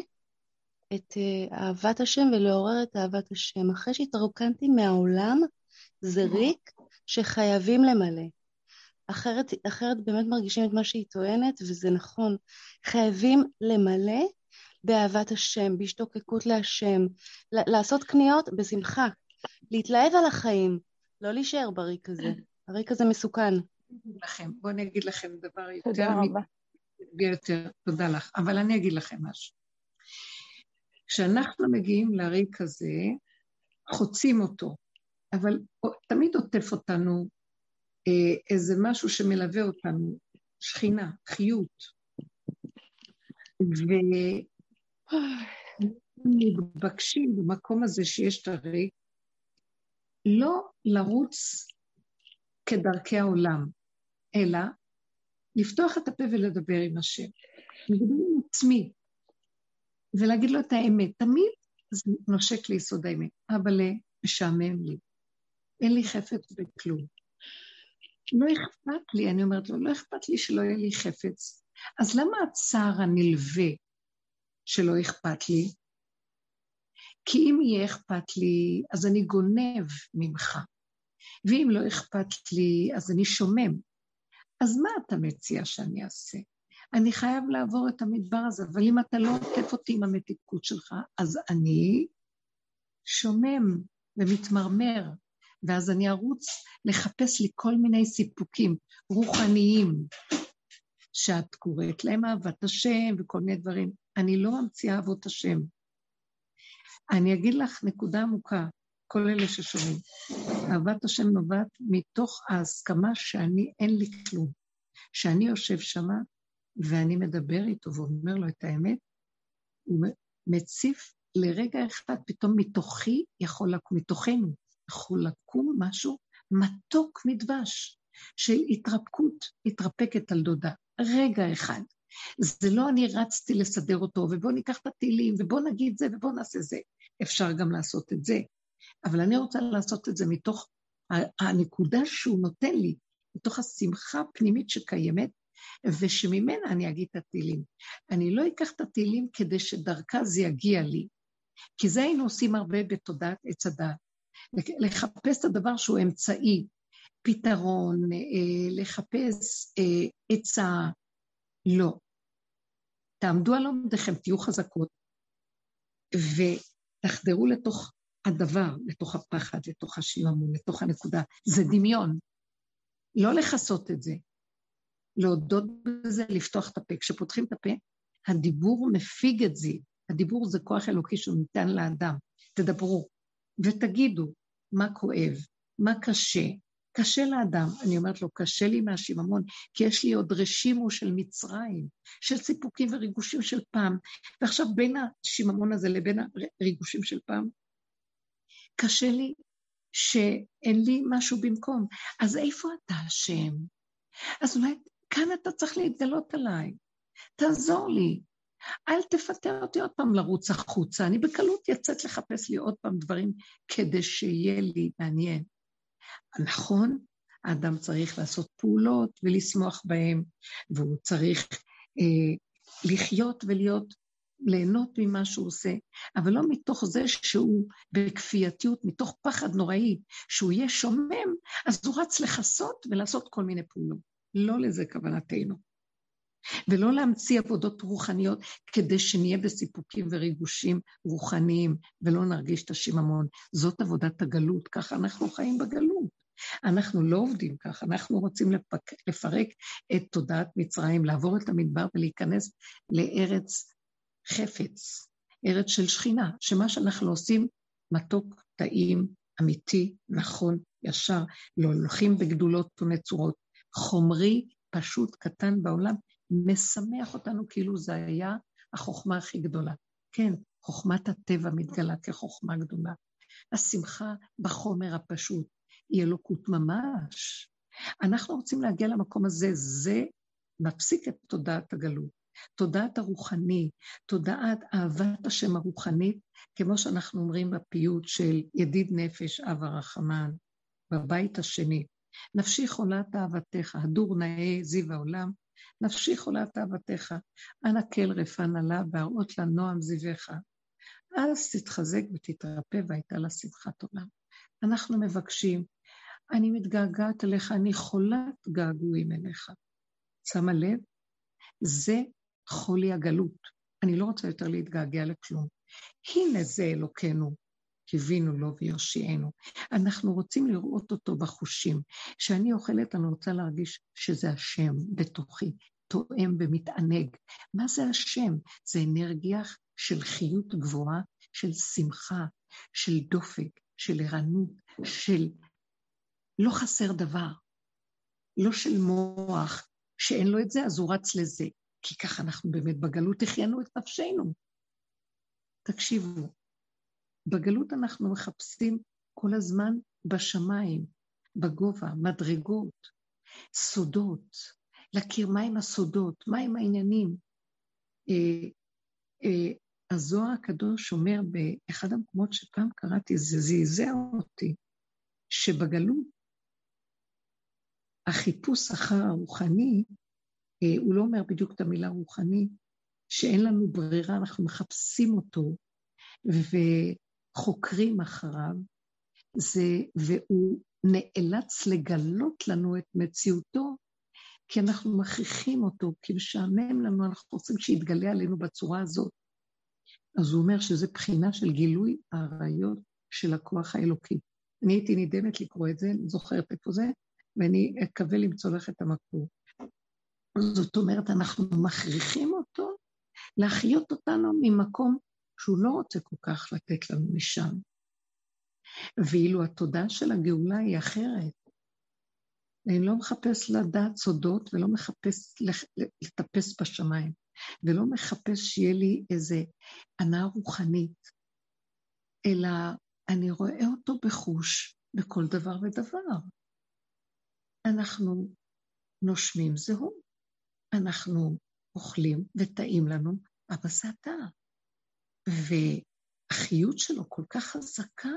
את אה, אהבת השם ולעורר את אהבת השם. אחרי שהתרוקנתי מהעולם, זה ריק שחייבים למלא. אחרת, אחרת באמת מרגישים את מה שהיא טוענת, וזה נכון. חייבים למלא באהבת השם, בהשתוקקות להשם, לעשות קניות בשמחה, להתלהב על החיים, לא להישאר בריק הזה. הריק הזה מסוכן. לכם, בואו אני אגיד לכם דבר יותר... תודה רבה. יותר, תודה לך. אבל אני אגיד לכם משהו. כשאנחנו מגיעים לריק הזה, חוצים אותו, אבל תמיד עוטף אותנו איזה משהו שמלווה אותנו, שכינה, חיות. ומתבקשים במקום הזה שיש את הריק, לא לרוץ כדרכי העולם, אלא לפתוח את הפה ולדבר עם השם. לדבר עם עצמי, ולהגיד לו את האמת. תמיד זה נושק ליסוד האמת. אבל משעמם לי. אין לי חפץ בכלום. לא אכפת לי, אני אומרת לו, לא אכפת לי שלא יהיה לי חפץ. אז למה הצער הנלווה שלא אכפת לי? כי אם יהיה אכפת לי, אז אני גונב ממך. ואם לא אכפת לי, אז אני שומם. אז מה אתה מציע שאני אעשה? אני חייב לעבור את המדבר הזה, אבל אם אתה לא עוטף אותי עם המתיקות שלך, אז אני שומם ומתמרמר, ואז אני ארוץ לחפש לי כל מיני סיפוקים רוחניים, שאת קוראת להם אהבת השם וכל מיני דברים. אני לא ממציאה אהבות השם. אני אגיד לך נקודה עמוקה, כל אלה ששומעים. אהבת השם נובעת מתוך ההסכמה שאני, אין לי כלום. שאני יושב שמה ואני מדבר איתו ואומר לו את האמת, הוא מציף לרגע אחד, פתאום מתוכי יכול לקום, מתוכנו יכול לקום משהו מתוק מדבש של התרפקות, מתרפקת על דודה. רגע אחד. זה לא אני רצתי לסדר אותו, ובואו ניקח את הטילים, ובואו נגיד זה, ובואו נעשה זה. אפשר גם לעשות את זה. אבל אני רוצה לעשות את זה מתוך הנקודה שהוא נותן לי, מתוך השמחה הפנימית שקיימת, ושממנה אני אגיד את התהילים. אני לא אקח את התהילים כדי שדרכה זה יגיע לי, כי זה היינו עושים הרבה בתודעת עץ הדת. לחפש את הדבר שהוא אמצעי, פתרון, אה, לחפש אה, עצה, לא. תעמדו על עומדיכם, תהיו חזקות, ותחדרו לתוך הדבר, לתוך הפחד, לתוך השיממון, לתוך הנקודה. זה דמיון. לא לכסות את זה. להודות בזה, לפתוח את הפה. כשפותחים את הפה, הדיבור מפיג את זה. הדיבור זה כוח אלוקי שהוא ניתן לאדם. תדברו ותגידו מה כואב, מה קשה. קשה לאדם, אני אומרת לו, קשה לי מהשיממון, כי יש לי עוד רשימו של מצרים, של סיפוקים וריגושים של פעם, ועכשיו בין השיממון הזה לבין הריגושים של פעם, קשה לי שאין לי משהו במקום. אז איפה אתה השם? אז אולי כאן אתה צריך להתגלות עליי. תעזור לי. אל תפתה אותי עוד פעם לרוץ החוצה, אני בקלות יצאת לחפש לי עוד פעם דברים כדי שיהיה לי מעניין. נכון, האדם צריך לעשות פעולות ולשמוח בהם, והוא צריך אה, לחיות ולהיות, ליהנות ממה שהוא עושה, אבל לא מתוך זה שהוא בכפייתיות, מתוך פחד נוראי, שהוא יהיה שומם, אז הוא רץ לכסות ולעשות כל מיני פעולות. לא לזה כוונתנו. ולא להמציא עבודות רוחניות כדי שנהיה בסיפוקים וריגושים רוחניים ולא נרגיש את השיממון. זאת עבודת הגלות, ככה אנחנו חיים בגלות. אנחנו לא עובדים ככה, אנחנו רוצים לפק, לפרק את תודעת מצרים, לעבור את המדבר ולהיכנס לארץ חפץ, ארץ של שכינה, שמה שאנחנו עושים מתוק, טעים, אמיתי, נכון, ישר, לא הולכים בגדולות ונצורות, חומרי, פשוט, קטן בעולם, משמח אותנו כאילו זה היה החוכמה הכי גדולה. כן, חוכמת הטבע מתגלה כחוכמה גדולה. השמחה בחומר הפשוט היא אלוקות ממש. אנחנו רוצים להגיע למקום הזה, זה מפסיק את תודעת הגלות. תודעת הרוחני, תודעת אהבת השם הרוחנית, כמו שאנחנו אומרים בפיוט של ידיד נפש אב הרחמן, בבית השני. נפשי חולת אהבתך, הדור נאה זיו העולם, נפשי חולת אהבתך, אנא כל רפא נלה והראות לה נועם זיווך. אז תתחזק ותתרפא והייתה לה שמחת עולם. אנחנו מבקשים, אני מתגעגעת אליך, אני חולת געגועים אליך. שמה לב? זה חולי הגלות. אני לא רוצה יותר להתגעגע לכלום. הנה זה אלוקינו, קיווינו לו ויושיענו. אנחנו רוצים לראות אותו בחושים. כשאני אוכלת, אני רוצה להרגיש שזה השם בתוכי, תואם ומתענג. מה זה השם? זה אנרגיה של חיות גבוהה, של שמחה, של דופק, של ערנות, של לא חסר דבר, לא של מוח, שאין לו את זה, אז הוא רץ לזה. כי ככה אנחנו באמת בגלות החיינו את נפשנו. תקשיבו, בגלות אנחנו מחפשים כל הזמן בשמיים, בגובה, מדרגות, סודות, להכיר מהם הסודות, מהם העניינים. אה, אה, הזוהר הקדוש אומר באחד המקומות שפעם קראתי, זה זעזע אותי, שבגלות החיפוש אחר הרוחני, אה, הוא לא אומר בדיוק את המילה רוחני, שאין לנו ברירה, אנחנו מחפשים אותו, חוקרים אחריו, זה, והוא נאלץ לגלות לנו את מציאותו, כי אנחנו מכריחים אותו, כי משעמם לנו, אנחנו רוצים שיתגלה עלינו בצורה הזאת. אז הוא אומר שזה בחינה של גילוי האריות של הכוח האלוקי. אני הייתי נדהמת לקרוא את זה, אני זוכרת איפה זה, ואני אקווה למצוא לך את המקור. זאת אומרת, אנחנו מכריחים אותו להחיות אותנו ממקום שהוא לא רוצה כל כך לתת לנו משם. ואילו התודעה של הגאולה היא אחרת. אני לא מחפש לדעת סודות ולא מחפש לטפס בשמיים, ולא מחפש שיהיה לי איזה הנאה רוחנית, אלא אני רואה אותו בחוש בכל דבר ודבר. אנחנו נושמים זהו, אנחנו אוכלים וטעים לנו, אבא זה אתה. והחיות שלו כל כך חזקה,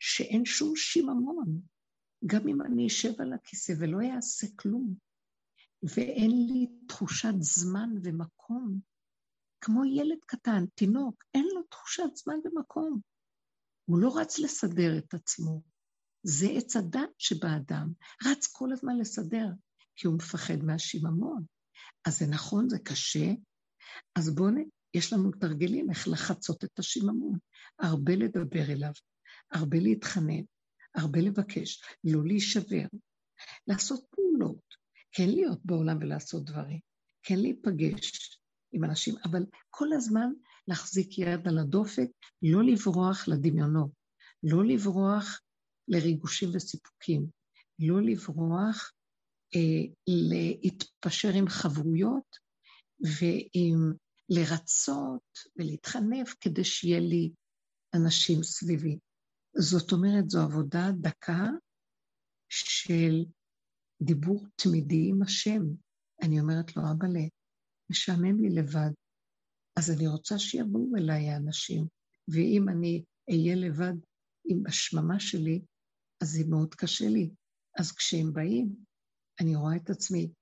שאין שום שיממון. גם אם אני אשב על הכיסא ולא אעשה כלום, ואין לי תחושת זמן ומקום, כמו ילד קטן, תינוק, אין לו תחושת זמן ומקום. הוא לא רץ לסדר את עצמו. זה עץ הדת שבאדם, רץ כל הזמן לסדר, כי הוא מפחד מהשיממון. אז זה נכון, זה קשה, אז בואו יש לנו תרגילים איך לחצות את השיממון. הרבה לדבר אליו, הרבה להתחנן, הרבה לבקש, לא להישבר, לעשות פעולות, כן להיות בעולם ולעשות דברים, כן להיפגש עם אנשים, אבל כל הזמן להחזיק יד על הדופק, לא לברוח לדמיונות, לא לברוח לריגושים וסיפוקים, לא לברוח אה, להתפשר עם חברויות ועם לרצות ולהתחנף כדי שיהיה לי אנשים סביבי. זאת אומרת, זו עבודה דקה של דיבור תמידי עם השם. אני אומרת לו, אבא'לה, משעמם לי לבד. אז אני רוצה שיבואו אליי האנשים, ואם אני אהיה לבד עם השממה שלי, אז זה מאוד קשה לי. אז כשהם באים, אני רואה את עצמי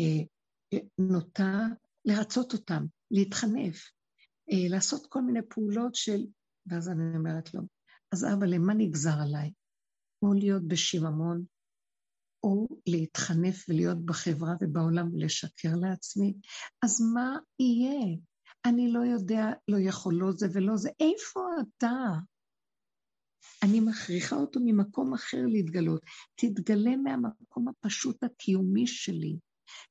אה, נוטה לרצות אותם, להתחנף, אה, לעשות כל מיני פעולות של... ואז אני אומרת לו, אז אבא, למה נגזר עליי? או להיות בשיממון, או להתחנף ולהיות בחברה ובעולם ולשקר לעצמי, אז מה יהיה? אני לא יודע, לא יכול, לא זה ולא זה. איפה אתה? אני מכריחה אותו ממקום אחר להתגלות. תתגלה מהמקום הפשוט הקיומי שלי,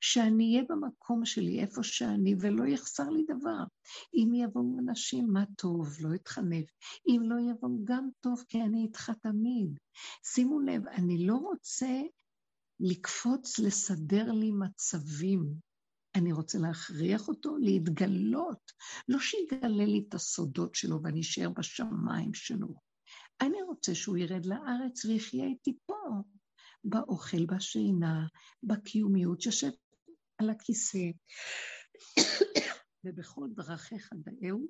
שאני אהיה במקום שלי, איפה שאני, ולא יחסר לי דבר. אם יבואו אנשים, מה טוב, לא אתחנף. אם לא יבואו, גם טוב, כי אני איתך תמיד. שימו לב, אני לא רוצה לקפוץ לסדר לי מצבים. אני רוצה להכריח אותו להתגלות, לא שיגלה לי את הסודות שלו ואני אשאר בשמיים שלו. אני רוצה שהוא ירד לארץ ויחיה איתי פה, באוכל, בשינה, בקיומיות, שיושב על הכיסא. ובכל דרכיך דאהו,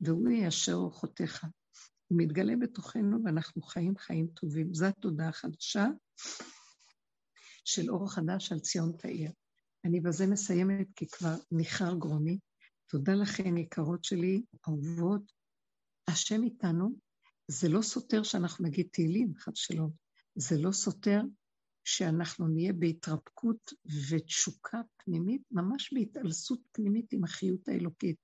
והוא יישר אורחותיך. הוא מתגלה בתוכנו ואנחנו חיים חיים טובים. זו התודעה החדשה של אור חדש על ציון תאיר. אני בזה מסיימת כי כבר ניחר גרוני. תודה לכן, יקרות שלי, אהובות. השם איתנו, זה לא סותר שאנחנו נגיד תהילים, חד שלום. זה לא סותר שאנחנו נהיה בהתרפקות ותשוקה פנימית, ממש בהתעלסות פנימית עם החיות האלוקית.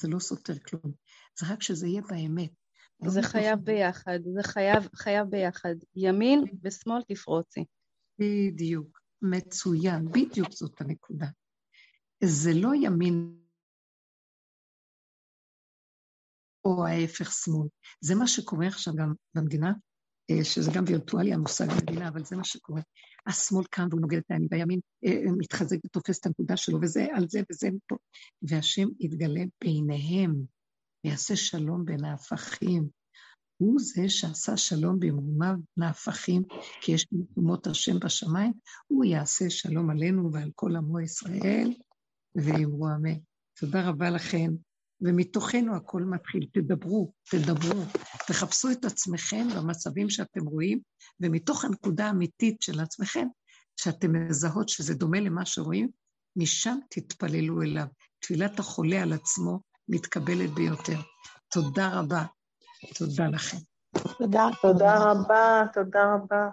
זה לא סותר כלום. זה רק שזה יהיה באמת. לא זה חייב ביחד, זה חייב, חייב ביחד. ימין ושמאל תפרוצי. בדיוק, מצוין, בדיוק זאת הנקודה. זה לא ימין או ההפך שמאל. זה מה שקורה עכשיו גם במדינה, שזה גם וירטואלי המושג במדינה, אבל זה מה שקורה. השמאל קם והוא נוגד את הימין, והימין אה, מתחזק ותופס את הנקודה שלו, וזה על זה וזה פה. והשם יתגלה ביניהם, ויעשה שלום בין ההפכים. הוא זה שעשה שלום במרומיו נהפכים, כי יש מקומות השם בשמיים, הוא יעשה שלום עלינו ועל כל עמו ישראל, ואמרו אמן. תודה רבה לכם. ומתוכנו הכל מתחיל. תדברו, תדברו, תחפשו את עצמכם במצבים שאתם רואים, ומתוך הנקודה האמיתית של עצמכם, שאתם מזהות שזה דומה למה שרואים, משם תתפללו אליו. תפילת החולה על עצמו מתקבלת ביותר. תודה רבה. תודה לכם. תודה. תודה רבה, תודה רבה.